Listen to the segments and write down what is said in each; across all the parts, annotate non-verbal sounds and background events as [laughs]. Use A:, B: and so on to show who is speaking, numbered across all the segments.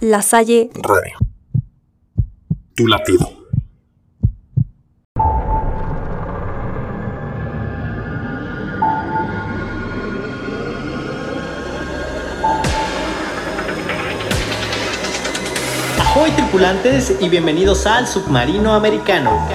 A: La Salle
B: Radio. Tu latido.
C: Hoy tripulantes y bienvenidos al submarino americano.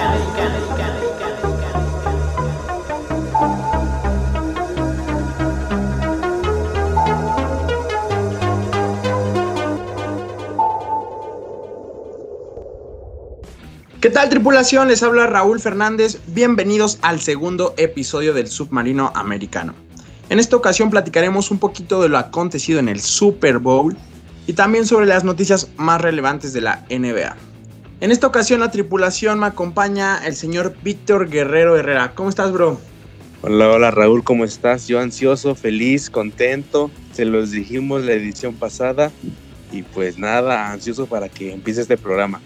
D: ¿Qué tal tripulación? Les habla Raúl Fernández. Bienvenidos al segundo episodio del submarino americano. En esta ocasión platicaremos un poquito de lo acontecido en el Super Bowl y también sobre las noticias más relevantes de la NBA. En esta ocasión la tripulación me acompaña el señor Víctor Guerrero Herrera. ¿Cómo estás, bro?
E: Hola, hola Raúl, ¿cómo estás? Yo ansioso, feliz, contento. Se los dijimos la edición pasada y pues nada, ansioso para que empiece este programa.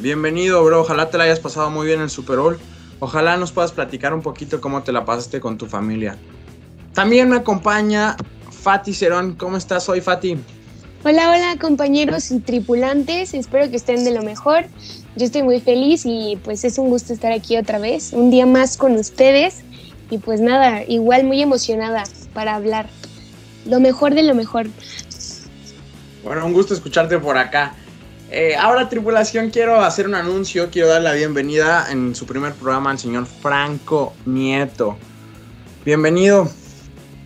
D: Bienvenido, bro. Ojalá te la hayas pasado muy bien en el Super Bowl. Ojalá nos puedas platicar un poquito cómo te la pasaste con tu familia. También me acompaña Fati Cerón. ¿Cómo estás hoy, Fati?
F: Hola, hola compañeros y tripulantes, espero que estén de lo mejor. Yo estoy muy feliz y pues es un gusto estar aquí otra vez, un día más con ustedes y pues nada, igual muy emocionada para hablar lo mejor de lo mejor.
D: Bueno, un gusto escucharte por acá. Eh, ahora tripulación, quiero hacer un anuncio, quiero dar la bienvenida en su primer programa al señor Franco Nieto. Bienvenido.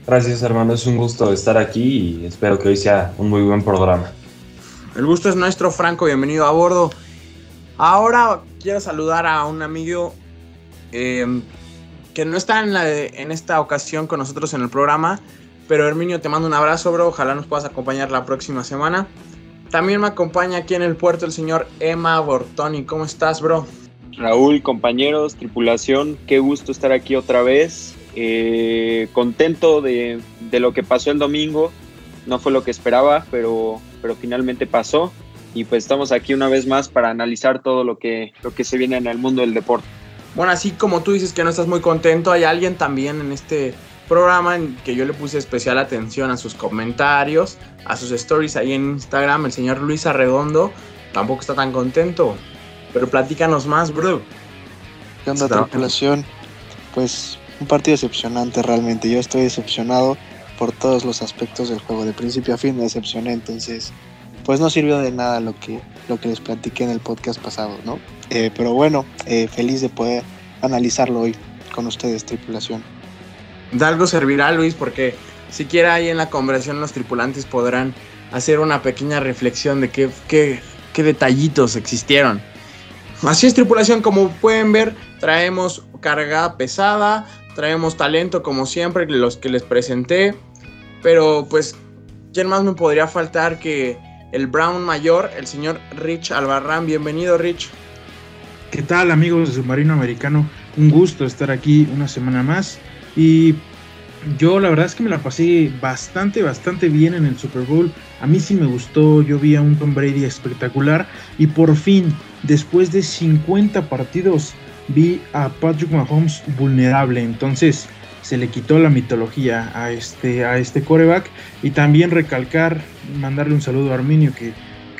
G: Gracias hermano, es un gusto estar aquí y espero que hoy sea un muy buen programa.
D: El gusto es nuestro, Franco, bienvenido a bordo. Ahora quiero saludar a un amigo eh, que no está en, la en esta ocasión con nosotros en el programa, pero Herminio, te mando un abrazo, bro, ojalá nos puedas acompañar la próxima semana. También me acompaña aquí en el puerto el señor Emma Bortoni. ¿Cómo estás, bro?
H: Raúl, compañeros, tripulación, qué gusto estar aquí otra vez. Eh, contento de, de, lo que pasó el domingo. No fue lo que esperaba, pero, pero finalmente pasó. Y pues estamos aquí una vez más para analizar todo lo que, lo que se viene en el mundo del deporte.
D: Bueno, así como tú dices que no estás muy contento, hay alguien también en este programa en que yo le puse especial atención a sus comentarios, a sus stories ahí en Instagram. El señor Luis Arredondo tampoco está tan contento. Pero platícanos más, bro.
I: ¿Qué onda, tripulación? Pues un partido decepcionante realmente. Yo estoy decepcionado por todos los aspectos del juego. De principio a fin me decepcioné, entonces pues no sirvió de nada lo que, lo que les platiqué en el podcast pasado, ¿no? Eh, pero bueno, eh, feliz de poder analizarlo hoy con ustedes, tripulación.
D: De algo servirá, Luis, porque siquiera ahí en la conversación los tripulantes podrán hacer una pequeña reflexión de qué, qué, qué detallitos existieron. Así es, tripulación, como pueden ver, traemos carga pesada, traemos talento como siempre, los que les presenté. Pero pues, ¿quién más me podría faltar que el Brown mayor, el señor Rich Albarrán? Bienvenido, Rich.
J: ¿Qué tal, amigos de Submarino Americano? Un gusto estar aquí una semana más. Y yo la verdad es que me la pasé bastante, bastante bien en el Super Bowl. A mí sí me gustó, yo vi a un Tom Brady espectacular. Y por fin, después de 50 partidos, vi a Patrick Mahomes vulnerable. Entonces se le quitó la mitología a este, a este coreback. Y también recalcar, mandarle un saludo a Arminio que,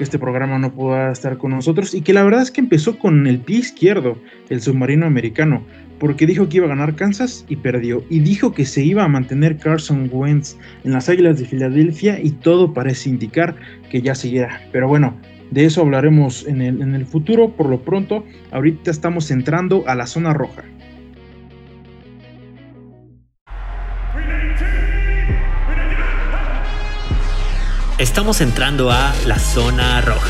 J: que este programa no pueda estar con nosotros. Y que la verdad es que empezó con el pie izquierdo, el submarino americano. Porque dijo que iba a ganar Kansas y perdió. Y dijo que se iba a mantener Carson Wentz en las Águilas de Filadelfia. Y todo parece indicar que ya seguirá. Pero bueno, de eso hablaremos en el, en el, futuro. Por lo pronto, ahorita estamos entrando a la zona roja.
C: Estamos entrando a la zona roja.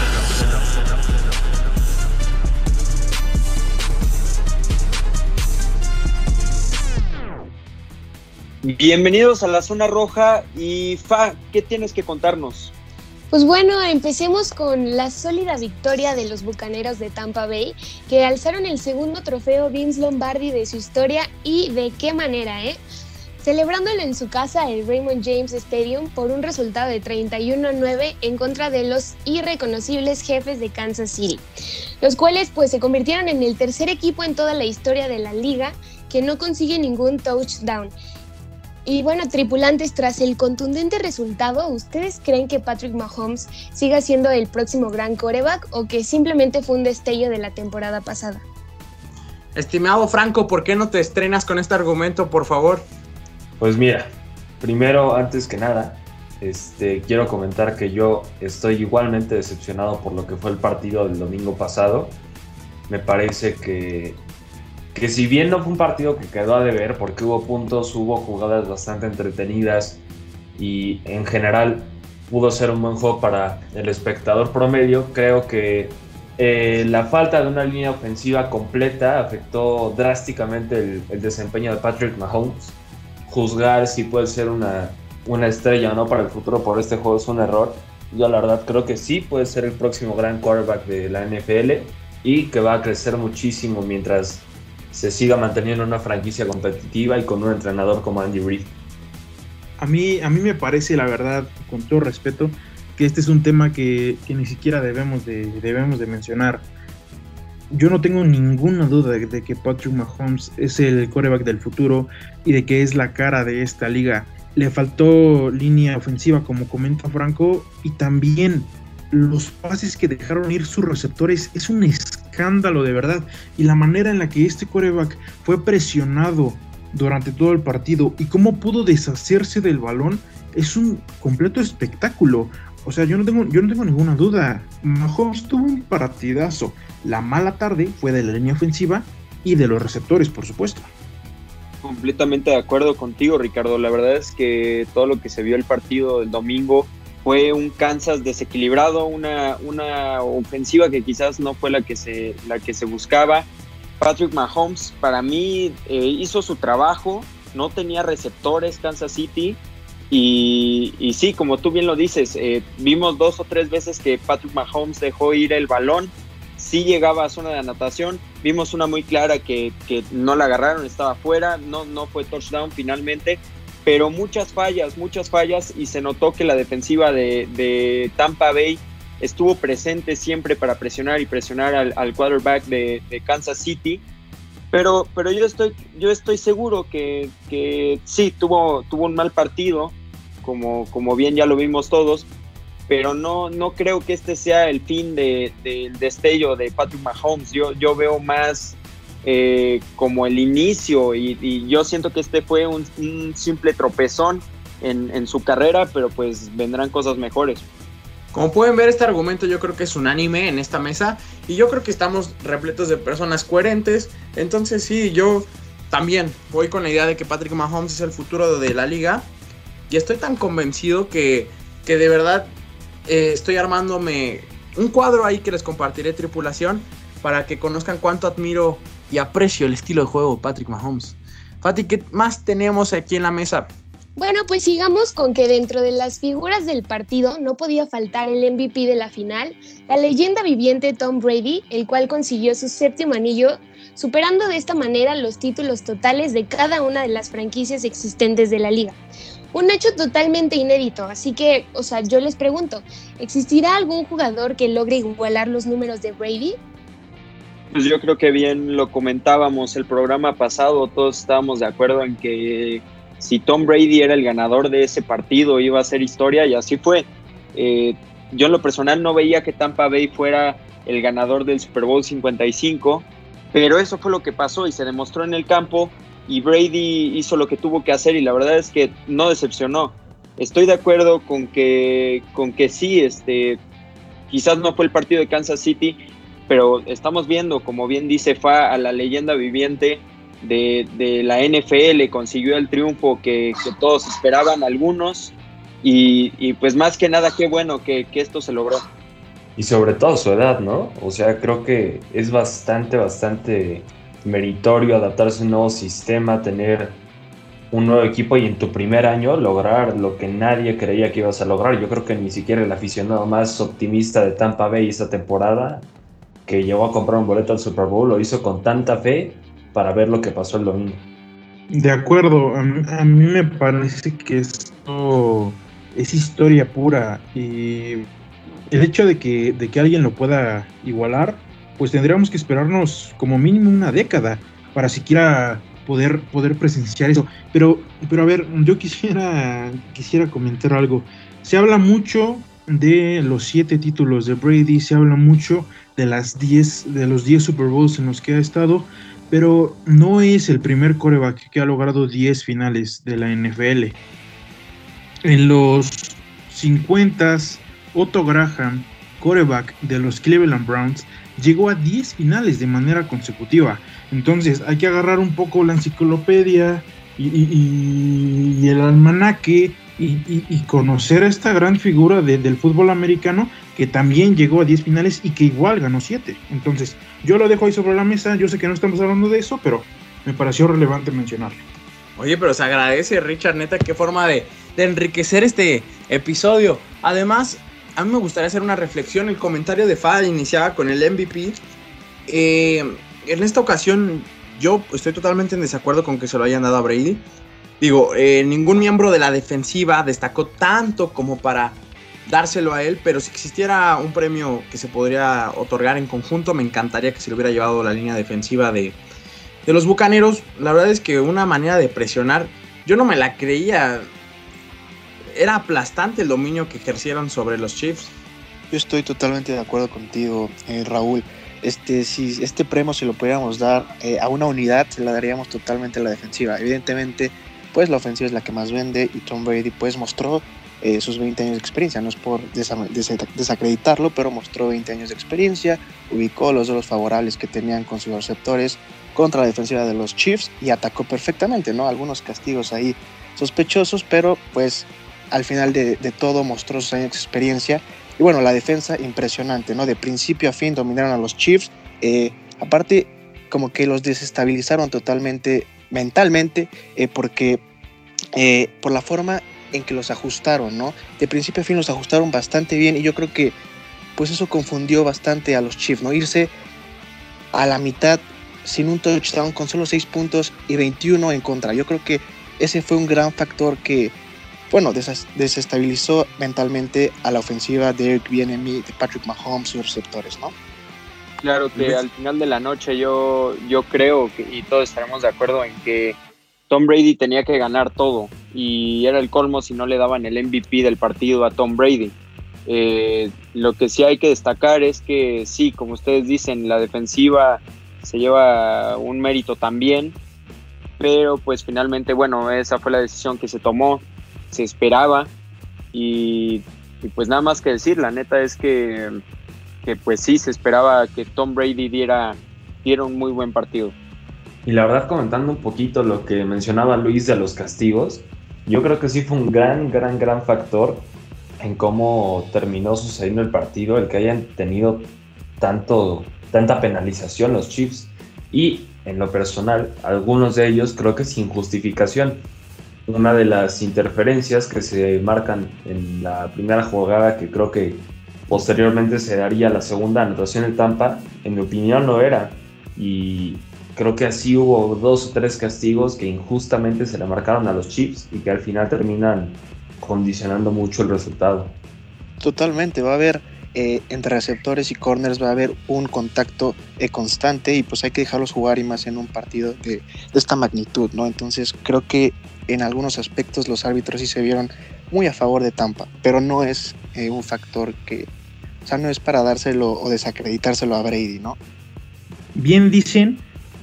H: Bienvenidos a la zona roja y Fa, ¿qué tienes que contarnos?
F: Pues bueno, empecemos con la sólida victoria de los Bucaneros de Tampa Bay, que alzaron el segundo trofeo Vince Lombardi de su historia y de qué manera, ¿eh? Celebrándolo en su casa, el Raymond James Stadium, por un resultado de 31 a 9 en contra de los irreconocibles jefes de Kansas City, los cuales pues se convirtieron en el tercer equipo en toda la historia de la liga que no consigue ningún touchdown. Y bueno, tripulantes, tras el contundente resultado, ¿ustedes creen que Patrick Mahomes siga siendo el próximo gran coreback o que simplemente fue un destello de la temporada pasada?
D: Estimado Franco, ¿por qué no te estrenas con este argumento, por favor?
G: Pues mira, primero, antes que nada, este, quiero comentar que yo estoy igualmente decepcionado por lo que fue el partido del domingo pasado. Me parece que que si bien no fue un partido que quedó a deber, porque hubo puntos, hubo jugadas bastante entretenidas y en general pudo ser un buen juego para el espectador promedio, creo que eh, la falta de una línea ofensiva completa afectó drásticamente el, desempeño de Patrick Mahomes. Juzgar si puede ser una, una estrella o no para el futuro por este juego es un error. Yo la verdad creo que sí puede ser el próximo gran quarterback de la NFL y que va a crecer muchísimo mientras se siga manteniendo una franquicia competitiva y con un entrenador como Andy Reid.
J: A mí, a mí me parece, la verdad, con todo respeto, que este es un tema que, ni siquiera debemos de, debemos de mencionar. Yo no tengo ninguna duda de, que Patrick Mahomes es el coreback del futuro y de que es la cara de esta liga. Le faltó línea ofensiva, como comenta Franco, y también los pases que dejaron ir sus receptores es un escándalo de verdad. Y la manera en la que este coreback fue presionado durante todo el partido y cómo pudo deshacerse del balón es un completo espectáculo. O sea, yo no tengo, yo no tengo ninguna duda. Mahomes tuvo un partidazo. La mala tarde fue de la línea ofensiva y de los receptores, por supuesto.
H: Completamente de acuerdo contigo, Ricardo. La verdad es que todo lo que se vio el partido del domingo fue un Kansas desequilibrado, una, una ofensiva que quizás no fue la que se, la que se buscaba. Patrick Mahomes para mí eh, hizo su trabajo, no tenía receptores Kansas City y, sí, como tú bien lo dices, eh, vimos dos o tres veces que Patrick Mahomes dejó ir el balón, sí llegaba a zona de anotación, vimos una muy clara que, que no la agarraron, estaba fuera, no, no fue touchdown finalmente, pero muchas fallas, muchas fallas y se notó que la defensiva de, Tampa Bay estuvo presente siempre para presionar y presionar al, quarterback de, Kansas City. Pero, pero yo, estoy, yo estoy seguro que, que, sí, tuvo, tuvo un mal partido, como, como bien ya lo vimos todos, pero no, no creo que este sea el fin del destello de Patrick Mahomes. Yo, yo veo más eh, como el inicio y, yo siento que este fue un, simple tropezón en, su carrera, pero pues vendrán cosas mejores.
D: Como pueden ver, este argumento yo creo que es unánime en esta mesa y yo creo que estamos repletos de personas coherentes. Entonces sí, yo también voy con la idea de que Patrick Mahomes es el futuro de la liga y estoy tan convencido que, que de verdad eh, estoy armándome un cuadro ahí que les compartiré tripulación para que conozcan cuánto admiro y aprecio el estilo de juego de Patrick Mahomes. Fati, ¿qué más tenemos aquí en la mesa?
F: Bueno, pues sigamos con que dentro de las figuras del partido no podía faltar el MVP de la final, la leyenda viviente Tom Brady, el cual consiguió su séptimo anillo, superando de esta manera los títulos totales de cada una de las franquicias existentes de la liga. Un hecho totalmente inédito, así que, o sea, yo les pregunto, ¿existirá algún jugador que logre igualar los números de Brady?
H: Pues yo creo que bien lo comentábamos el programa pasado, todos estábamos de acuerdo en que si Tom Brady era el ganador de ese partido iba a ser historia y así fue. Eh, yo en lo personal no veía que Tampa Bay fuera el ganador del Super Bowl 55, pero eso fue lo que pasó y se demostró en el campo y Brady hizo lo que tuvo que hacer y la verdad es que no decepcionó. Estoy de acuerdo con que, con que sí, este, quizás no fue el partido de Kansas City, pero estamos viendo, como bien dice Fa, a la leyenda viviente de, la NFL, consiguió el triunfo que, todos esperaban, algunos, y, pues más que nada, qué bueno que, esto se logró.
G: Y sobre todo su edad, ¿no? O sea, creo que es bastante, bastante meritorio adaptarse a un nuevo sistema, tener un nuevo equipo y en tu primer año lograr lo que nadie creía que ibas a lograr. Yo creo que ni siquiera el aficionado más optimista de Tampa Bay esta temporada que llegó a comprar un boleto al Super Bowl lo hizo con tanta fe para ver lo que pasó el domingo.
J: De acuerdo, a mí, me parece que esto es historia pura y el hecho de que, de que alguien lo pueda igualar, pues tendríamos que esperarnos como mínimo una década para siquiera poder, poder presenciar eso. Pero, pero a ver, yo quisiera, quisiera comentar algo. Se habla mucho de los siete títulos de Brady, se habla mucho de las 10 de los 10 Super Bowls en los que ha estado, pero no es el primer coreback que ha logrado 10 finales de la NFL. En los 50 Otto Graham, coreback de los Cleveland Browns, llegó a 10 finales de manera consecutiva. Entonces hay que agarrar un poco la enciclopedia y, el almanaque y, conocer a esta gran figura del fútbol americano que también llegó a 10 finales y que igual ganó 7. Entonces yo lo dejo ahí sobre la mesa, yo sé que no estamos hablando de eso, pero me pareció relevante mencionarlo.
D: Oye, pero se agradece, Richard, neta, qué forma de, de enriquecer este episodio. Además, a mí me gustaría hacer una reflexión. El comentario de Fad iniciaba con el MVP. Eh, en esta ocasión, yo estoy totalmente en desacuerdo con que se lo hayan dado a Brady. Digo, eh, ningún miembro de la defensiva destacó tanto como para dárselo a él, pero si existiera un premio que se podría otorgar en conjunto, me encantaría que se le hubiera llevado la línea defensiva de, de los Bucaneros. La verdad es que una manera de presionar, yo no me la creía era aplastante el dominio que ejercieron sobre los Chiefs.
I: Yo estoy totalmente de acuerdo contigo, eh, Raúl. Este, si este premio se lo pudiéramos dar eh, a una unidad, se la daríamos totalmente a la defensiva. Evidentemente, pues la ofensiva es la que más vende y Tom Brady pues mostró eh, sus 20 años de experiencia. No es por desacreditarlo, pero mostró 20 años de experiencia, ubicó los duelos favorables que tenían con sus receptores contra la defensiva de los Chiefs y atacó perfectamente, ¿no? Algunos castigos ahí sospechosos, pero pues al final de, todo mostró sus años de experiencia. Y bueno, la defensa impresionante, ¿no? De principio a fin dominaron a los Chiefs. Eh, aparte, como que los desestabilizaron totalmente mentalmente, eh, porque eh, por la forma en que los ajustaron, ¿no? De principio a fin los ajustaron bastante bien y yo creo que pues eso confundió bastante a los Chiefs, ¿no? Irse a la mitad sin un touchdown con solo 6 puntos y 21 en contra. Yo creo que ese fue un gran factor que bueno, desestabilizó mentalmente a la ofensiva de Eric Bienemy, de Patrick Mahomes y los receptores, ¿no?
H: Claro que al final de la noche yo, yo creo que, y todos estaremos de acuerdo en que Tom Brady tenía que ganar todo y era el colmo si no le daban el MVP del partido a Tom Brady. Eh, lo que sí hay que destacar es que sí, como ustedes dicen, la defensiva se lleva un mérito también, pero pues finalmente, bueno, esa fue la decisión que se tomó se esperaba y, pues nada más que decir, la neta es que, pues sí, se esperaba que Tom Brady diera, diera un muy buen partido.
G: Y la verdad, comentando un poquito lo que mencionaba Luis de los castigos, yo creo que sí fue un gran, gran, gran factor en cómo terminó sucediendo el partido, el que hayan tenido tanto, tanta penalización los Chiefs. Y en lo personal, algunos de ellos creo que sin justificación una de las interferencias que se marcan en la primera jugada, que creo que posteriormente se daría la segunda anotación en Tampa, en mi opinión no era. Y creo que así hubo dos o tres castigos que injustamente se le marcaron a los Chiefs y que al final terminan condicionando mucho el resultado.
I: Totalmente, va a haber eh, entre receptores y corners va a haber un contacto eh, constante y pues hay que dejarlos jugar y más en un partido de, de, esta magnitud, ¿no? Entonces creo que en algunos aspectos los árbitros sí se vieron muy a favor de Tampa, pero no es eh, un factor que, o sea, no es para dárselo o desacreditárselo a Brady, ¿no?
J: Bien dicen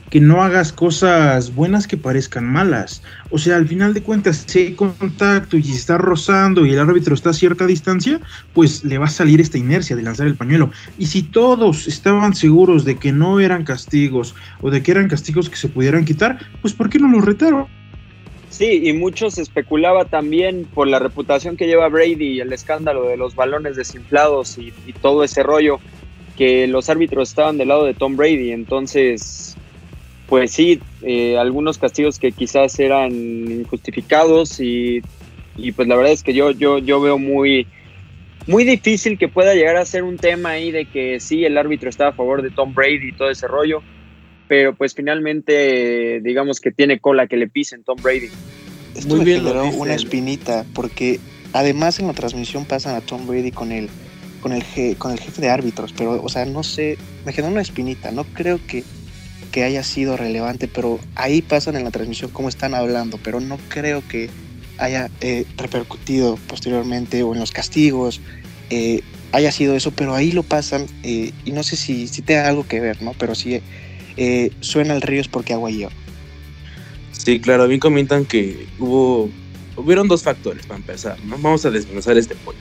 J: que no hagas cosas buenas que parezcan malas. O sea, al final de cuentas, si hay contacto y si está rozando y el árbitro está a cierta distancia, pues le va a salir esta inercia de lanzar el pañuelo. Y si todos estaban seguros de que no eran castigos o de que eran castigos que se pudieran quitar, pues ¿por qué no los retaron?
H: Sí, y muchos especulaba también por la reputación que lleva Brady y el escándalo de los balones desinflados y, todo ese rollo, que los árbitros estaban del lado de Tom Brady. Entonces, pues sí, eh, algunos castigos que quizás eran injustificados y, pues la verdad es que yo, yo, yo veo muy, muy difícil que pueda llegar a ser un tema ahí de que sí, el árbitro está a favor de Tom Brady y todo ese rollo, pero pues finalmente digamos que tiene cola que le pisen Tom Brady.
I: Esto muy me bien generó una espinita porque además en la transmisión pasan a Tom Brady con el con el, con el jefe de árbitros, pero o sea, no sé, me generó una espinita, no creo que que haya sido relevante, pero ahí pasan en la transmisión cómo están hablando, pero no creo que haya eh, repercutido posteriormente o en los castigos, eh, haya sido eso, pero ahí lo pasan eh, y no sé si, si tenga algo que ver, ¿no? Pero sí suena el río es porque agua lleva.
E: Sí, claro, bien comentan que hubo, hubieron dos factores para empezar, ¿no? Vamos a desmenuzar este punto.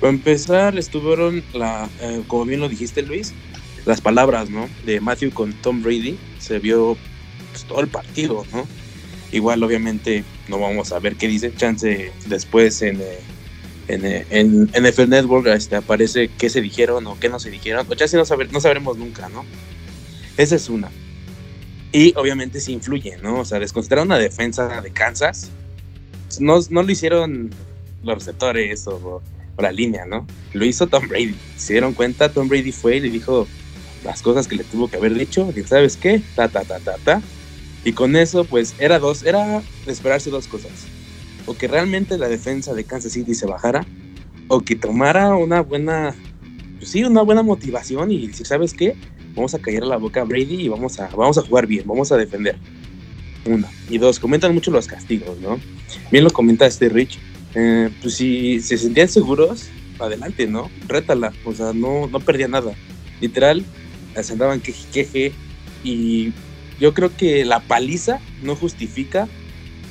E: Para empezar, estuvieron, la, como bien lo dijiste Luis, las palabras, ¿no? De Matthew con Tom Brady, se vio pues, todo el partido, ¿no? Igual, obviamente, no vamos a ver qué dice. Chance después en, eh, en, eh, en, NFL Network este, aparece qué se dijeron o qué no se dijeron. O ya no, saber, no sabremos nunca, ¿no? Esa es una. Y obviamente sí influye, ¿no? O sea, desconsiderar una defensa de Kansas. No, no lo hicieron los receptores o, o, la línea, ¿no? Lo hizo Tom Brady. Se dieron cuenta, Tom Brady fue y le dijo las cosas que le tuvo que haber dicho. Y sabes qué, ta, ta, ta, ta, ta y con eso, pues era dos, era esperarse dos cosas. O que realmente la defensa de Kansas City se bajara, o que tomara una buena, pues sí, una buena motivación y decir, ¿sabes qué? Vamos a callar la boca a Brady y vamos a, vamos a jugar bien, vamos a defender. Una. Y dos, comentan mucho los castigos, ¿no? Bien lo comenta este Rich. Eh, pues si se sentían seguros, adelante, ¿no? Rétala. O sea, no, no perdía nada. Literal, se andaban queje, queje y yo creo que la paliza no justifica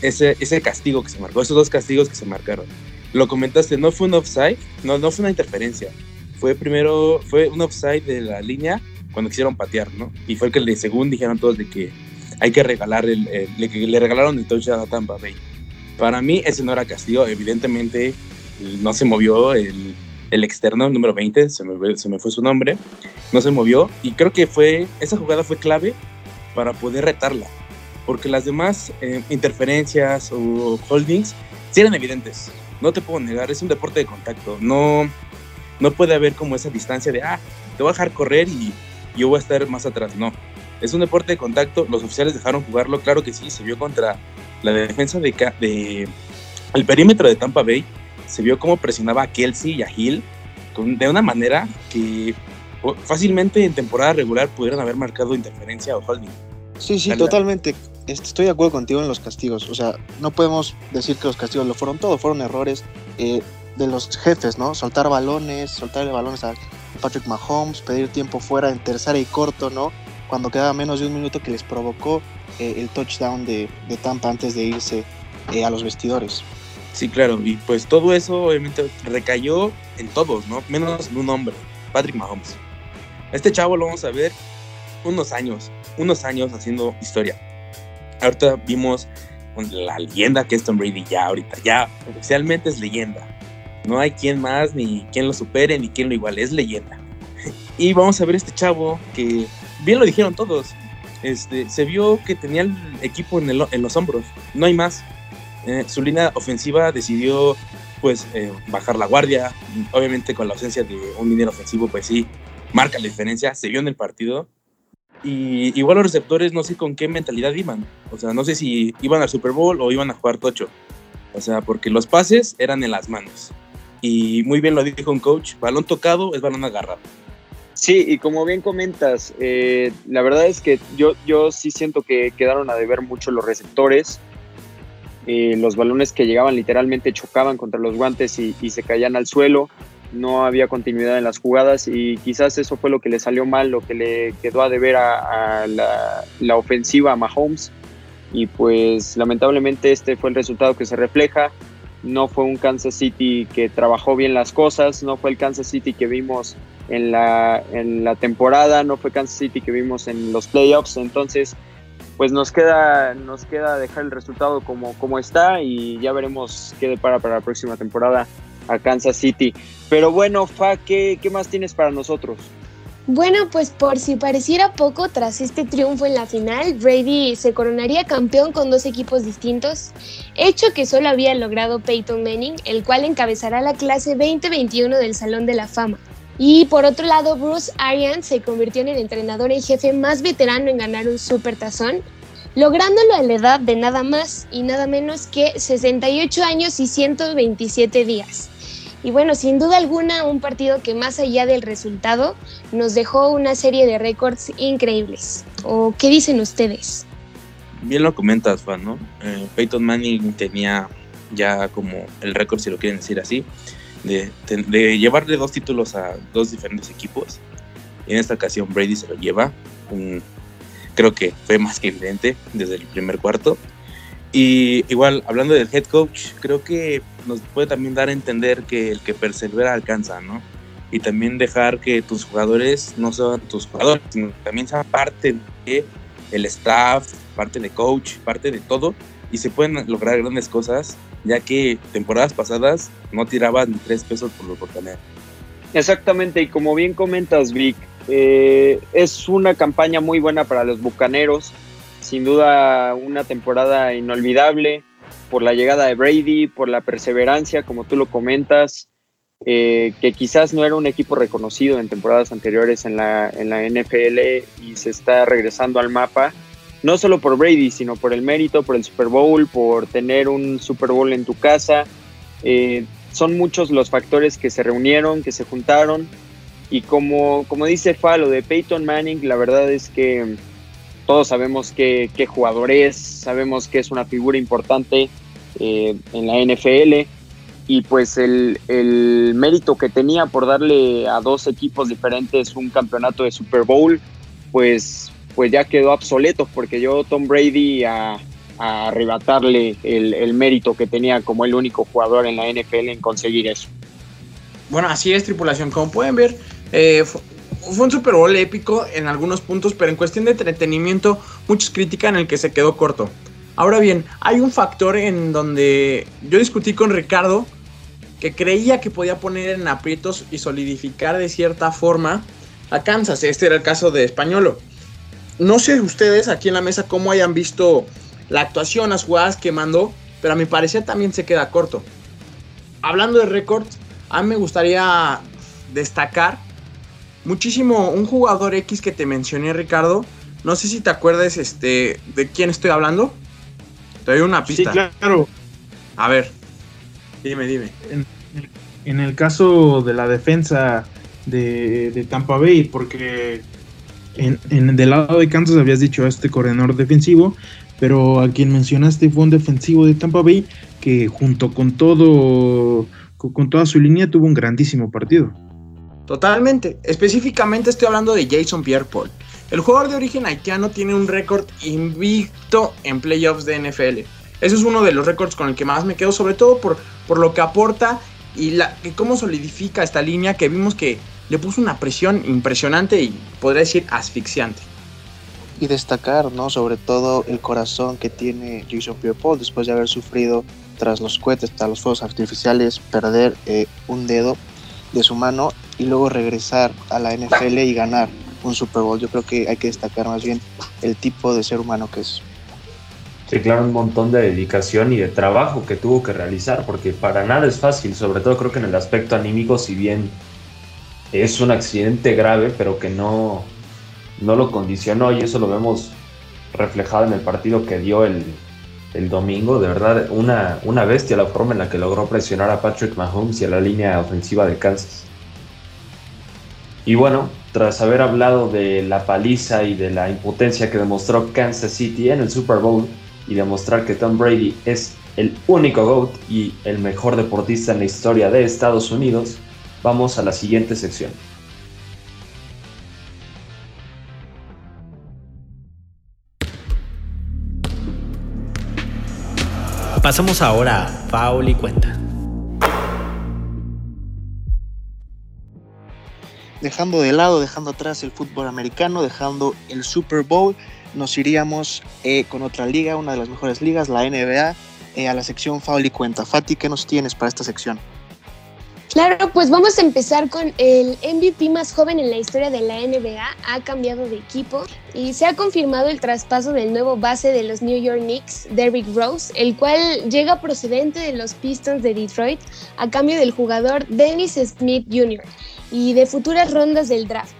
E: ese, ese castigo que se marcó, esos dos castigos que se marcaron. Lo comentaste, no fue un offside, no, no fue una interferencia. Fue primero, fue un offside de la línea cuando quisieron patear, ¿no? Y fue el que le, según dijeron todos de que hay que regalar el, le, le, regalaron el touchdown a Tampa Bay. Para mí ese no era castigo, evidentemente no se movió el, el externo número 20, se me, se me fue su nombre, no se movió y creo que fue, esa jugada fue clave para poder retarla. Porque las demás eh, interferencias o holdings sí eran evidentes. No te puedo negar, es un deporte de contacto. No, no puede haber como esa distancia de, ah, te voy a dejar correr y yo voy a estar más atrás. No, es un deporte de contacto. Los oficiales dejaron jugarlo, claro que sí, se vio contra la defensa de, de el perímetro de Tampa Bay. Se vio cómo presionaba a Kelsey y a Hill de una manera que fácilmente en temporada regular pudieran haber marcado interferencia o holding.
I: Sí, sí, totalmente. Estoy de acuerdo contigo en los castigos. O sea, no podemos decir que los castigos lo fueron todo, fueron errores eh, de los jefes, ¿no? Soltar balones, soltarle balones a Patrick Mahomes, pedir tiempo fuera en tercera y corto, ¿no? Cuando quedaba menos de un minuto que les provocó eh, el touchdown de, de, Tampa antes de irse eh, a los vestidores.
E: Sí, claro, y pues todo eso obviamente recayó en todos, ¿no? Menos en un hombre, Patrick Mahomes. Este chavo lo vamos a ver unos años, unos años haciendo historia. Ahorita vimos la leyenda que es Tom Brady ya ahorita, ya oficialmente es leyenda. No hay quien más, ni quien lo supere, ni quien lo iguale, es leyenda. [laughs] Y vamos a ver este chavo que, bien lo dijeron todos, este, se vio que tenía el equipo en, los hombros, no hay más. Eh, su línea ofensiva decidió pues eh, bajar la guardia, obviamente con la ausencia de un dinero ofensivo, pues sí, marca la diferencia, se vio en el partido. Y igual los receptores no sé con qué mentalidad iban. O sea, no sé si iban al Super Bowl o iban a jugar tocho. O sea, porque los pases eran en las manos. Y muy bien lo dijo un coach, balón tocado es balón agarrado.
H: Sí, y como bien comentas, eh, la verdad es que yo, yo sí siento que quedaron a deber mucho los receptores. Eh, los balones que llegaban literalmente chocaban contra los guantes y, y se caían al suelo no había continuidad en las jugadas y quizás eso fue lo que le salió mal, lo que le quedó a deber a, la, ofensiva a Mahomes y pues lamentablemente este fue el resultado que se refleja. No fue un Kansas City que trabajó bien las cosas, no fue el Kansas City que vimos en la, en la temporada, no fue Kansas City que vimos en los playoffs, entonces pues nos queda, nos queda dejar el resultado como, como está y ya veremos qué depara para la próxima temporada a Kansas City. Pero bueno, Fa, ¿qué, ¿qué, más tienes para nosotros?
F: Bueno, pues por si pareciera poco, tras este triunfo en la final, Brady se coronaría campeón con dos equipos distintos, hecho que solo había logrado Peyton Manning, el cual encabezará la clase 2021 del Salón de la Fama. Y por otro lado, Bruce Arians se convirtió en el entrenador en jefe más veterano en ganar un super tazón, lográndolo a la edad de nada más y nada menos que 68 años y 127 días. Y bueno, sin duda alguna, un partido que más allá del resultado nos dejó una serie de récords increíbles. ¿O qué dicen ustedes?
E: Bien lo comentas, Juan, ¿no? Eh, Peyton Manning tenía ya como el récord, si lo quieren decir así, de, de, llevarle dos títulos a dos diferentes equipos. En esta ocasión Brady se lo lleva. Creo que fue más que evidente desde el primer cuarto. Y igual, hablando del head coach, creo que nos puede también dar a entender que el que persevera alcanza, ¿no? Y también dejar que tus jugadores no sean tus jugadores, sino también sean parte de el staff, parte de coach, parte de todo, y se pueden lograr grandes cosas, ya que temporadas pasadas no tiraban ni tres pesos por los botaneros.
H: Exactamente, y como bien comentas, Vic, eh, es una campaña muy buena para los Bucaneros, sin duda una temporada inolvidable por la llegada de Brady, por la perseverancia, como tú lo comentas, eh, que quizás no era un equipo reconocido en temporadas anteriores en la, en la NFL y se está regresando al mapa, no solo por Brady, sino por el mérito, por el Super Bowl, por tener un Super Bowl en tu casa. Eh, son muchos los factores que se reunieron, que se juntaron y como, como dice Falo de Peyton Manning, la verdad es que todos sabemos qué, jugador es, sabemos que es una figura importante eh, en la NFL y pues el, mérito que tenía por darle a dos equipos diferentes un campeonato de Super Bowl, pues, pues ya quedó obsoleto porque yo Tom Brady a, arrebatarle el, el mérito que tenía como el único jugador en la NFL en conseguir eso.
D: Bueno, así es, tripulación. Como pueden ver, eh, fue, un Super Bowl épico en algunos puntos, pero en cuestión de entretenimiento, muchos critican el que se quedó corto. Ahora bien, hay un factor en donde yo discutí con Ricardo que creía que podía poner en aprietos y solidificar de cierta forma a Kansas. Este era el caso de Españolo. No sé ustedes aquí en la mesa cómo hayan visto la actuación, las jugadas que mandó, pero a mi parecer también se queda corto. Hablando de récords, a mí me gustaría destacar muchísimo un jugador X que te mencioné, Ricardo. No sé si te acuerdas este, de quién estoy hablando. Te doy una pista.
J: Sí, claro.
D: A ver, dime, dime.
J: En, el caso de la defensa de, Tampa Bay, porque en, en, del lado de Kansas habías dicho a este corredor defensivo, pero a quien mencionaste fue un defensivo de Tampa Bay que junto con todo, con toda su línea tuvo un grandísimo partido.
D: Totalmente. Específicamente estoy hablando de Jason Pierre-Paul. El jugador de origen haitiano tiene un récord invicto en playoffs de NFL. Ese es uno de los récords con el que más me quedo, sobre todo por, por lo que aporta y la, cómo solidifica esta línea que vimos que le puso una presión impresionante y podría decir asfixiante.
I: Y destacar, ¿no? Sobre todo el corazón que tiene Jason Pierre-Paul después de haber sufrido tras los cohetes, tras los fuegos artificiales, perder eh, un dedo de su mano y luego regresar a la NFL y ganar un Super Bowl. Yo creo que hay que destacar más bien el tipo de ser humano que es.
G: Sí, claro, un montón de dedicación y de trabajo que tuvo que realizar, porque para nada es fácil, sobre todo creo que en el aspecto anímico, si bien es un accidente grave, pero que no, no lo condicionó, y eso lo vemos reflejado en el partido que dio el, el domingo. De verdad, una, una bestia la forma en la que logró presionar a Patrick Mahomes y a la línea ofensiva de Kansas. Y bueno, tras haber hablado de la paliza y de la impotencia que demostró Kansas City en el Super Bowl y demostrar que Tom Brady es el único GOAT y el mejor deportista en la historia de Estados Unidos, vamos a la siguiente sección.
C: Pasamos ahora a Paul y Cuenta.
I: Dejando de lado, dejando atrás el fútbol americano, dejando el Super Bowl, nos iríamos eh, con otra liga, una de las mejores ligas, la NBA, eh, a la sección Foul y Cuenta. Fati, ¿qué nos tienes para esta sección?
F: Claro, pues vamos a empezar con el MVP más joven en la historia de la NBA. Ha cambiado de equipo y se ha confirmado el traspaso del nuevo base de los New York Knicks, Derrick Rose, el cual llega procedente de los Pistons de Detroit a cambio del jugador Dennis Smith Jr. y de futuras rondas del draft.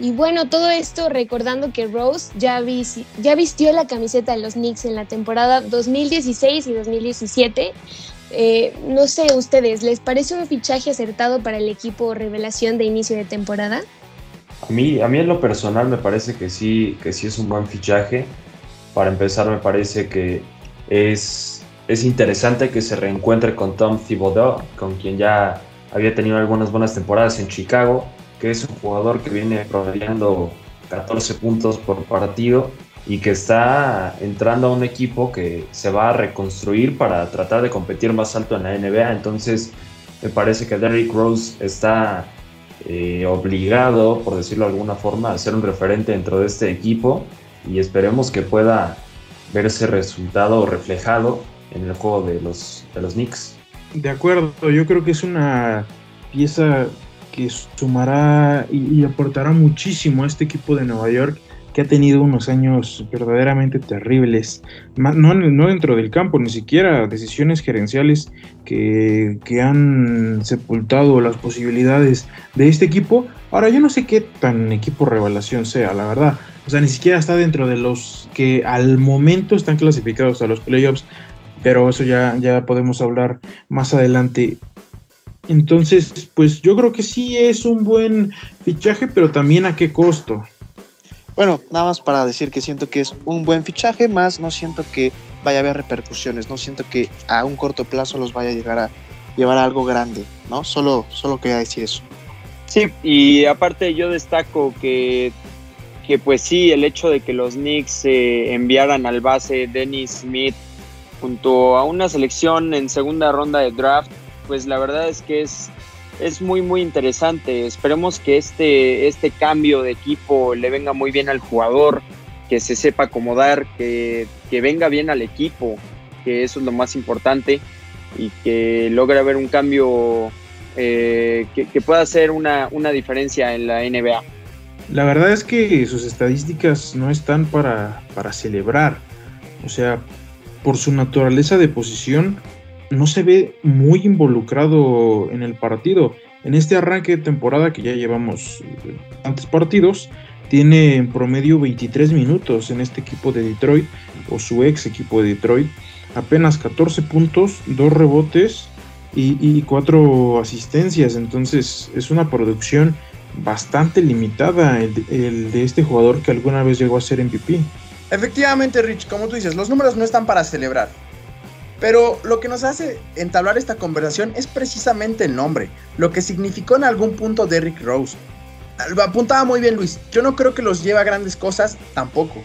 F: Y bueno, todo esto recordando que Rose ya, vistió la camiseta de los Knicks en la temporada 2016 y 2017 eh, no sé, ustedes, ¿les parece un fichaje acertado para el equipo revelación de inicio de temporada?
G: A mí, a mí en lo personal me parece que sí, que sí es un buen fichaje. Para empezar, me parece que es, es interesante que se reencuentre con Tom Thibodeau, con quien ya había tenido algunas buenas temporadas en Chicago, que es un jugador que viene promediando 14 puntos por partido y que está entrando a un equipo que se va a reconstruir para tratar de competir más alto en la NBA. Entonces, me parece que Derrick Rose está eh, obligado, por decirlo de alguna forma, a ser un referente dentro de este equipo y esperemos que pueda ver ese resultado reflejado en el juego de los, de los Knicks.
J: De acuerdo, yo creo que es una pieza que sumará y, aportará muchísimo a este equipo de Nueva York que ha tenido unos años verdaderamente terribles, no, no dentro del campo, ni siquiera decisiones gerenciales que, que, han sepultado las posibilidades de este equipo. Ahora, yo no sé qué tan equipo revelación sea, la verdad. O sea, ni siquiera está dentro de los que al momento están clasificados a los playoffs, pero eso ya, ya podemos hablar más adelante. Entonces, pues yo creo que sí es un buen fichaje, pero también a qué costo.
I: Bueno, nada más para decir que siento que es un buen fichaje, más no siento que vaya a haber repercusiones, no siento que a un corto plazo los vaya a llegar a llevar a algo grande, ¿no? Solo, solo quería decir eso.
H: Sí, y aparte yo destaco que, que pues sí, el hecho de que los Knicks eh, enviaran al base Dennis Smith junto a una selección en segunda ronda de draft, pues la verdad es que es es muy muy interesante. Esperemos que este, este cambio de equipo le venga muy bien al jugador, que se sepa acomodar, que, que venga bien al equipo, que eso es lo más importante y que logre haber un cambio eh, que, que, pueda hacer una, una diferencia en la NBA.
J: La verdad es que sus estadísticas no están para, para celebrar. O sea, por su naturaleza de posición, no se ve muy involucrado en el partido. En este arranque de temporada que ya llevamos antes partidos, tiene en promedio 23 minutos en este equipo de Detroit o su ex equipo de Detroit. Apenas 14 puntos, 2 rebotes y, 4 asistencias. Entonces es una producción bastante limitada el de este jugador que alguna vez llegó a ser MVP.
D: Efectivamente, Rich, como tú dices, los números no están para celebrar. Pero lo que nos hace entablar esta conversación es precisamente el nombre, lo que significó en algún punto Derrick Rose. Apuntaba muy bien Luis, yo no creo que los lleve a grandes cosas tampoco.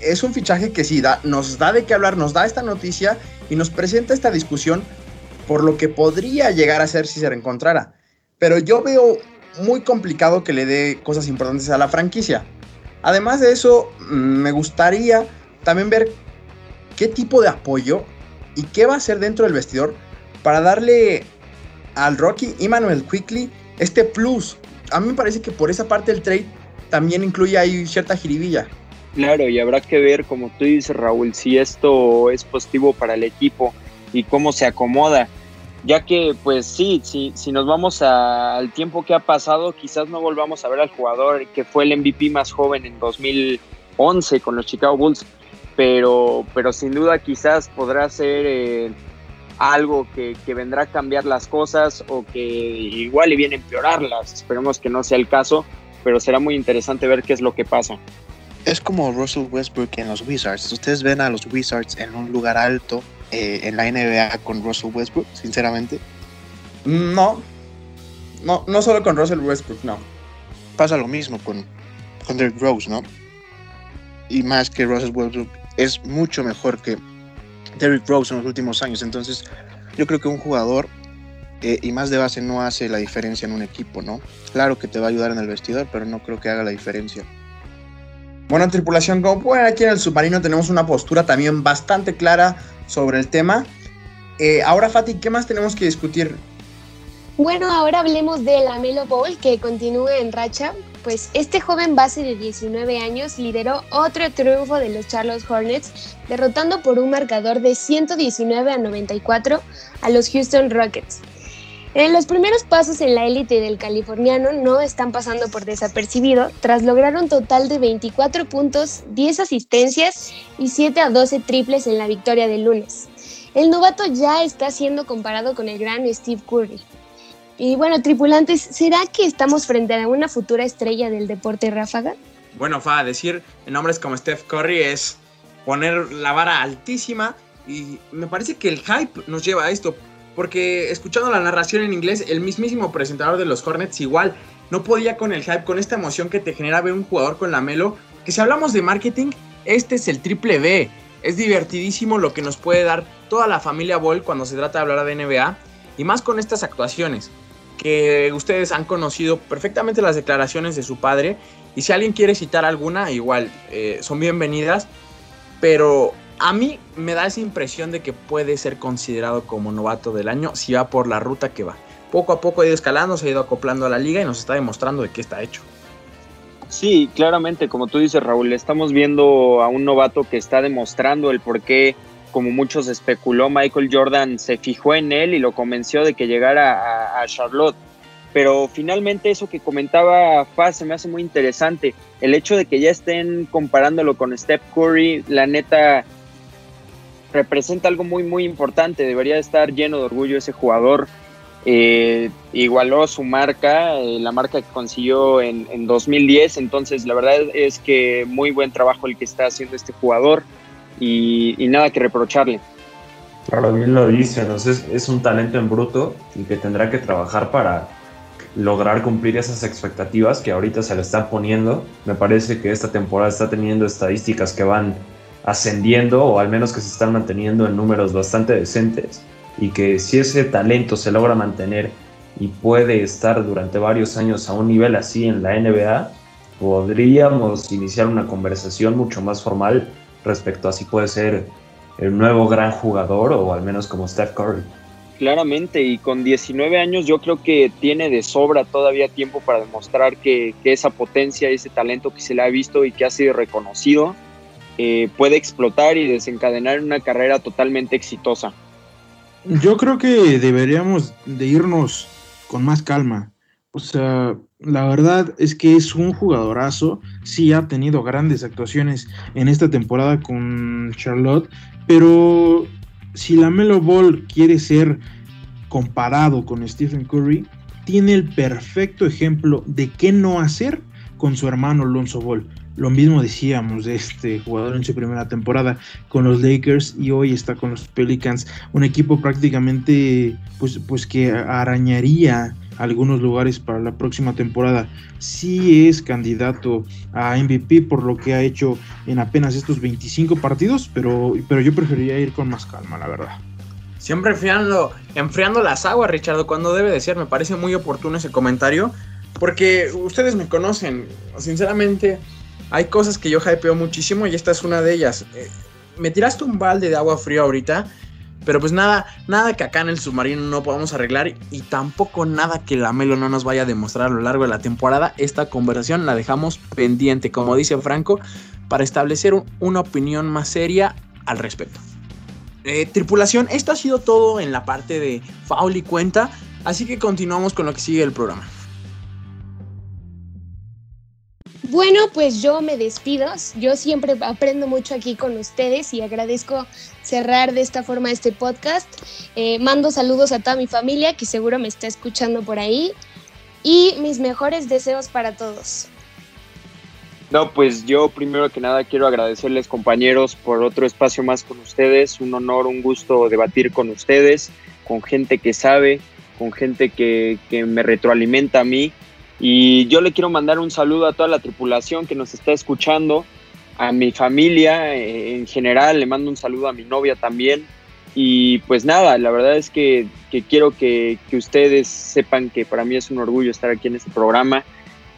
D: Es un fichaje que sí da, nos da de qué hablar, nos da esta noticia y nos presenta esta discusión por lo que podría llegar a ser si se reencontrara. Pero yo veo muy complicado que le dé cosas importantes a la franquicia. Además de eso, mm, me gustaría también ver qué tipo de apoyo y qué va a hacer dentro del vestidor para darle al Rocky y Manuel Quickly este plus. A mí me parece que por esa parte del trade también incluye ahí cierta jiribilla.
H: Claro, y habrá que ver, como tú dices, Raúl, si esto es positivo para el equipo y cómo se acomoda. Ya que, pues sí, si, nos vamos al tiempo que ha pasado, quizás no volvamos a ver al jugador que fue el MVP más joven en 2011 con los Chicago Bulls pero, pero sin duda quizás podrá ser eh, algo que, que, vendrá a cambiar las cosas o que igual y viene a empeorarlas. Esperemos que no sea el caso, pero será muy interesante ver qué es lo que pasa.
I: Es como Russell Westbrook en los Wizards. Ustedes ven a los Wizards en un lugar alto eh, en la NBA con Russell Westbrook, sinceramente.
D: No, no, no solo con Russell Westbrook, no.
I: Pasa lo mismo con, con Derrick Rose, ¿no? Y más que Russell Westbrook es mucho mejor que Derrick Rose en los últimos años. Entonces, yo creo que un jugador eh, y más de base no hace la diferencia en un equipo, ¿no? Claro que te va a ayudar en el vestidor, pero no creo que haga la diferencia.
D: Bueno, tripulación, como pueden aquí en el submarino tenemos una postura también bastante clara sobre el tema. Eh, ahora, Fati, ¿qué más tenemos que discutir?
F: Bueno, ahora hablemos de la Melo Bowl, que continúa en racha pues este joven base de 19 años lideró otro triunfo de los Charlotte Hornets, derrotando por un marcador de 119 a 94 a los Houston Rockets. En los primeros pasos en la élite del californiano no están pasando por desapercibido, tras lograr un total de 24 puntos, 10 asistencias y 7 a 12 triples en la victoria del lunes. El novato ya está siendo comparado con el gran Steve Curry. Y bueno, tripulantes, ¿será que estamos frente a una futura estrella del deporte ráfaga?
D: Bueno, Fa, decir nombres como Steph Curry es poner la vara altísima y me parece que el hype nos lleva a esto. Porque escuchando la narración en inglés, el mismísimo presentador de los Hornets igual no podía con el hype, con esta emoción que te genera ver un jugador con la Melo. Que si hablamos de marketing, este es el triple B. Es divertidísimo lo que nos puede dar toda la familia Ball cuando se trata de hablar de NBA. Y más con estas actuaciones que ustedes han conocido perfectamente las declaraciones de su padre. Y si alguien quiere citar alguna, igual eh, son bienvenidas. Pero a mí me da esa impresión de que puede ser considerado como novato del año si va por la ruta que va. Poco a poco ha ido escalando, se ha ido acoplando a la liga y nos está demostrando de qué está hecho.
H: Sí, claramente, como tú dices, Raúl, estamos viendo a un novato que está demostrando el por qué, como muchos especuló, Michael Jordan se fijó en él y lo convenció de que llegara a, Charlotte. Pero finalmente eso que comentaba Faz se me hace muy interesante. El hecho de que ya estén comparándolo con Steph Curry, la neta, representa algo muy, muy importante. Debería estar lleno de orgullo ese jugador. Eh, igualó su marca, eh, la marca que consiguió en, 2010. Entonces, la verdad es que muy buen trabajo el que está haciendo este jugador y, nada que reprocharle.
G: Claro, bien lo dice, es, es un talento en bruto y que tendrá que trabajar para lograr cumplir esas expectativas que ahorita se le están poniendo. Me parece que esta temporada está teniendo estadísticas que van ascendiendo o al menos que se están manteniendo en números bastante decentes y que si ese talento se logra mantener y puede estar durante varios años a un nivel así en la NBA, podríamos iniciar una conversación mucho más formal respecto a si puede ser el nuevo gran jugador o al menos como Steph Curry.
H: Claramente, y con 19 años yo creo que tiene de sobra todavía tiempo para demostrar que, que esa potencia, ese talento que se le ha visto y que ha sido reconocido, eh, puede explotar y desencadenar una carrera totalmente exitosa.
J: Yo creo que deberíamos de irnos con más calma. O sea, la verdad es que es un jugadorazo. Sí ha tenido grandes actuaciones en esta temporada con Charlotte, pero si la Melo Ball quiere ser comparado con Stephen Curry, tiene el perfecto ejemplo de qué no hacer con su hermano Lonzo Ball. Lo mismo decíamos de este jugador en su primera temporada con los Lakers y hoy está con los Pelicans, un equipo prácticamente pues, pues que arañaría algunos lugares para la próxima temporada. Sí es candidato a MVP por lo que ha hecho en apenas estos 25 partidos, pero, pero yo preferiría ir con más calma, la verdad.
D: Siempre enfriando, enfriando las aguas, Richard, cuando debe de ser. Me parece muy oportuno ese comentario, porque ustedes me conocen, sinceramente hay cosas que yo hypeo muchísimo y esta es una de ellas. Eh, me tiraste un balde de agua fría ahorita, pero pues nada, nada que acá en el submarino no podamos arreglar y tampoco nada que la Melo no nos vaya a demostrar a lo largo de la temporada. Esta conversación la dejamos pendiente, como dice Franco, para establecer una opinión más seria al respecto. Eh, tripulación, esto ha sido todo en la parte de Faul y Cuenta, así que continuamos con lo que sigue el programa.
F: Bueno, pues yo me despido. Yo siempre aprendo mucho aquí con ustedes y agradezco cerrar de esta forma este podcast. Eh, mando saludos a toda mi familia que seguro me está escuchando por ahí y mis mejores deseos para todos.
H: No, pues yo primero que nada quiero agradecerles compañeros por otro espacio más con ustedes. Un honor, un gusto debatir con ustedes, con gente que sabe, con gente que, que me retroalimenta a mí y yo le quiero mandar un saludo a toda la tripulación que nos está escuchando, a mi familia eh, en general, le mando un saludo a mi novia también. Y pues nada, la verdad es que, quiero que, que, ustedes sepan que para mí es un orgullo estar aquí en este programa.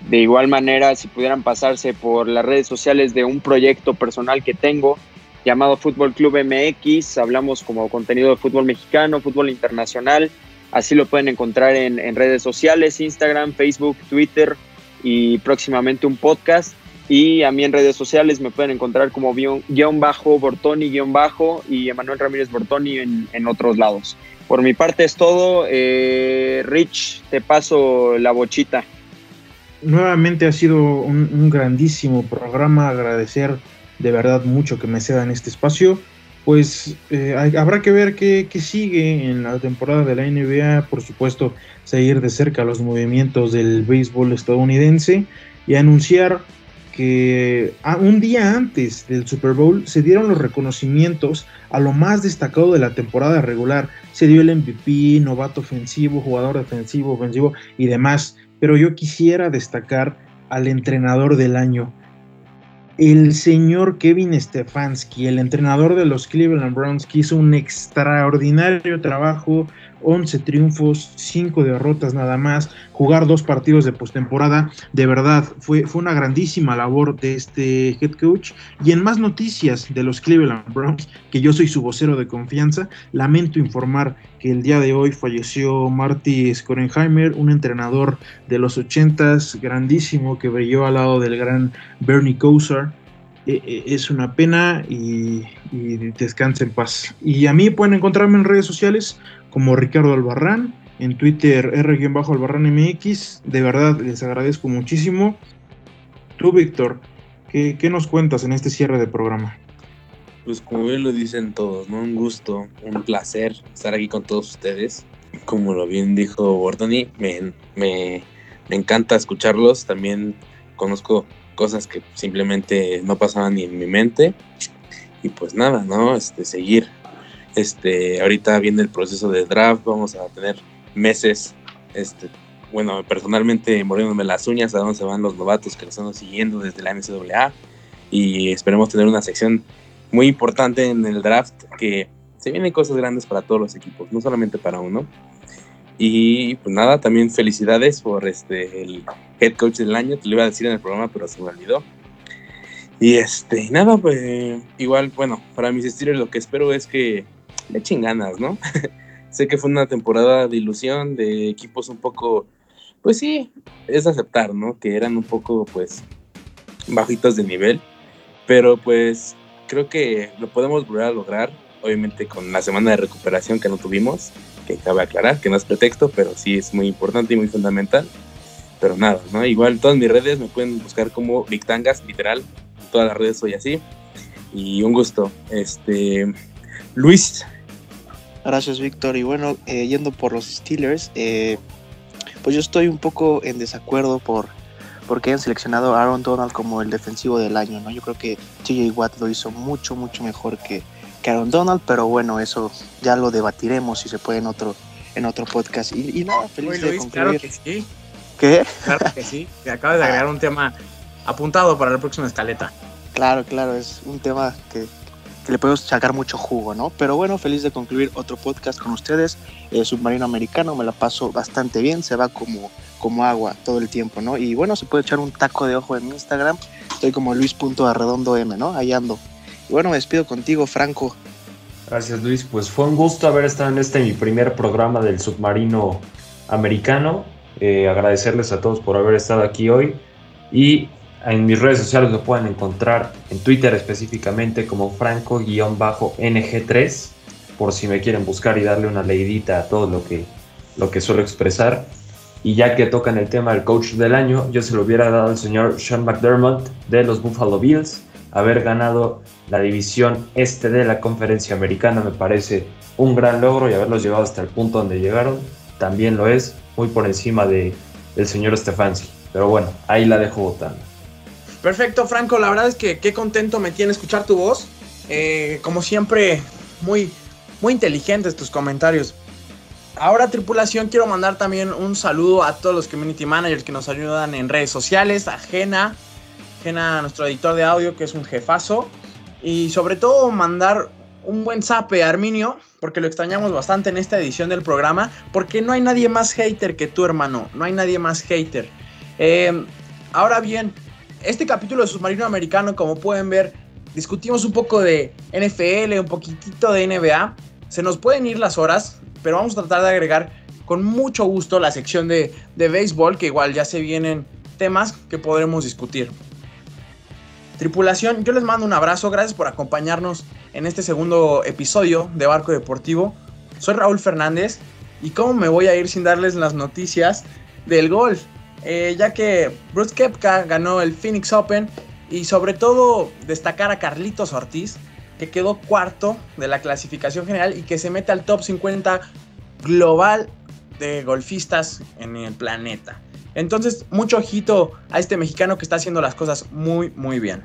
H: De igual manera, si pudieran pasarse por las redes sociales de un proyecto personal que tengo llamado Fútbol Club MX, hablamos como contenido de fútbol mexicano, fútbol internacional, Así lo pueden encontrar en, redes sociales, Instagram, Facebook, Twitter y próximamente un podcast. Y a mí en redes sociales me pueden encontrar como guion bajo, Bortoni guion bajo y Emanuel Ramírez Bortoni en, otros lados. Por mi parte es todo. Eh, Rich, te paso la bochita.
J: Nuevamente ha sido un, un grandísimo programa. Agradecer de verdad mucho que me cedan este espacio. Pues eh, habrá que ver qué, qué, sigue en la temporada de la NBA, por supuesto, seguir de cerca los movimientos del béisbol estadounidense y anunciar que un día antes del Super Bowl se dieron los reconocimientos a lo más destacado de la temporada regular. Se dio el MVP, novato ofensivo, jugador defensivo, ofensivo y demás. Pero yo quisiera destacar al entrenador del año el señor Kevin Stefanski, el entrenador de los Cleveland Browns, hizo un extraordinario trabajo, 11 triunfos, 5 derrotas nada más, jugar dos partidos de postemporada, de verdad fue, fue una grandísima labor de este head coach. Y en más noticias de los Cleveland Browns, que yo soy su vocero de confianza, lamento informar que el día de hoy falleció Marty Skorenheimer, un entrenador de los 80s, grandísimo, que brilló al lado del gran Bernie Kosar. E, e, es una pena y, y descanse en paz. Y a mí pueden encontrarme en redes sociales como Ricardo Albarrán, en Twitter R-Albarrán MX. De verdad les agradezco muchísimo. Tú, Víctor, ¿qué, ¿qué, nos cuentas en este cierre de programa?
E: Pues como bien lo dicen todos. Un gusto, un placer estar aquí con todos ustedes. Como lo bien dijo Bordoni, me, me, me encanta escucharlos. También conozco cosas que simplemente no pasaban ni en mi mente. Y pues nada, ¿no? Este, seguir. Este, ahorita viene el proceso de draft, vamos a tener meses, este, bueno, personalmente muriéndome las uñas a dónde se van los novatos que lo están siguiendo desde la NCAA y esperemos tener una sección muy importante en el draft que se vienen cosas grandes para todos los equipos, no solamente para uno. Y pues nada, también felicidades por este el head coach del año, te lo iba a decir en el programa, pero se me olvidó. Y este, nada, pues igual, bueno, para mis estilos lo que espero es que le echen ganas, ¿no? [laughs] Sé que fue una temporada de ilusión, de equipos un poco, pues sí, es aceptar, ¿no? Que eran un poco, pues, bajitos de nivel, pero pues creo que lo podemos volver a lograr, obviamente con la semana de recuperación que no tuvimos, que cabe aclarar, que no es pretexto, pero sí es muy importante y muy fundamental. Pero nada, ¿no? Igual todas mis redes me pueden buscar como Victangas, literal, todas las redes soy así. Y un gusto. Este, Luis,
I: Gracias, Víctor. Y bueno, eh, yendo por los Steelers, eh, pues yo estoy un poco en desacuerdo por porque hayan seleccionado a Aaron Donald como el defensivo del año, ¿no? Yo creo que TJ Watt lo hizo mucho, mucho mejor que, que Aaron Donald, pero bueno, eso ya lo debatiremos si se puede en otro, en otro podcast. Y, nada, feliz de concluir.
D: Claro que sí.
I: ¿Qué?
D: Claro que sí. Te acabas de agregar un tema apuntado para la próxima escaleta.
I: Claro, claro, es un tema que, le podemos sacar mucho jugo, ¿no? Pero bueno, feliz de concluir otro podcast con ustedes. Eh, Submarino Americano, me la paso bastante bien, se va como, como agua todo el tiempo, ¿no? Y bueno, se puede echar un taco de ojo en Instagram, estoy como luis.arredondoM, ¿no? Ahí ando. Y bueno, me despido contigo, Franco.
G: Gracias, Luis. Pues fue un gusto haber estado en este mi primer programa del Submarino Americano. Eh, agradecerles a todos por haber estado aquí hoy y en mis redes sociales lo pueden encontrar en Twitter específicamente como franco-ng3 por si me quieren buscar y darle una leidita a todo lo que, lo que suelo expresar. Y ya que tocan el tema del coach del año, yo se lo hubiera dado al señor Sean McDermott de los Buffalo Bills. Haber ganado la división este de la conferencia americana me parece un gran logro y haberlos llevado hasta el punto donde llegaron también lo es, muy por encima de, del señor Stefanski. Pero bueno, ahí la dejo votando.
D: Perfecto, Franco. La verdad es que qué contento me tiene escuchar tu voz. Eh, como siempre, muy, muy inteligentes tus comentarios. Ahora, tripulación, quiero mandar también un saludo a todos los community managers que nos ayudan en redes sociales, a Jena, Jena, nuestro editor de audio, que es un jefazo. Y sobre todo, mandar un buen zape a Arminio, porque lo extrañamos bastante en esta edición del programa, porque no hay nadie más hater que tú, hermano. No hay nadie más hater. Eh, ahora bien, este capítulo de Submarino Americano, como pueden ver, discutimos un poco de NFL, un poquitito de NBA. Se nos pueden ir las horas, pero vamos a tratar de agregar con mucho gusto la sección de, de béisbol, que igual ya se vienen temas que podremos discutir. Tripulación, yo les mando un abrazo, gracias por acompañarnos en este segundo episodio de Barco Deportivo. Soy Raúl Fernández y cómo me voy a ir sin darles las noticias del golf. Eh, ya que Bruce Kepka ganó el Phoenix Open y sobre todo destacar a Carlitos Ortiz, que quedó cuarto de la clasificación general y que se mete al top 50 global de golfistas en el planeta. Entonces, mucho ojito a este mexicano que está haciendo las cosas muy, muy bien.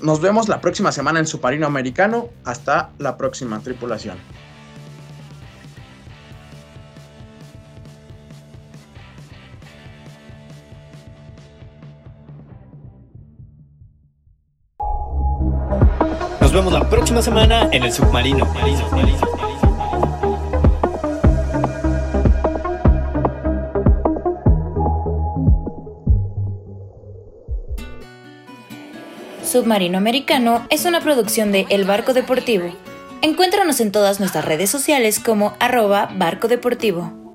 D: Nos vemos la próxima semana en Submarino Americano. Hasta la próxima tripulación.
C: Vemos la próxima semana en el submarino.
A: Submarino Americano es una producción de El Barco Deportivo. Encuéntranos en todas nuestras redes sociales como arroba barco deportivo.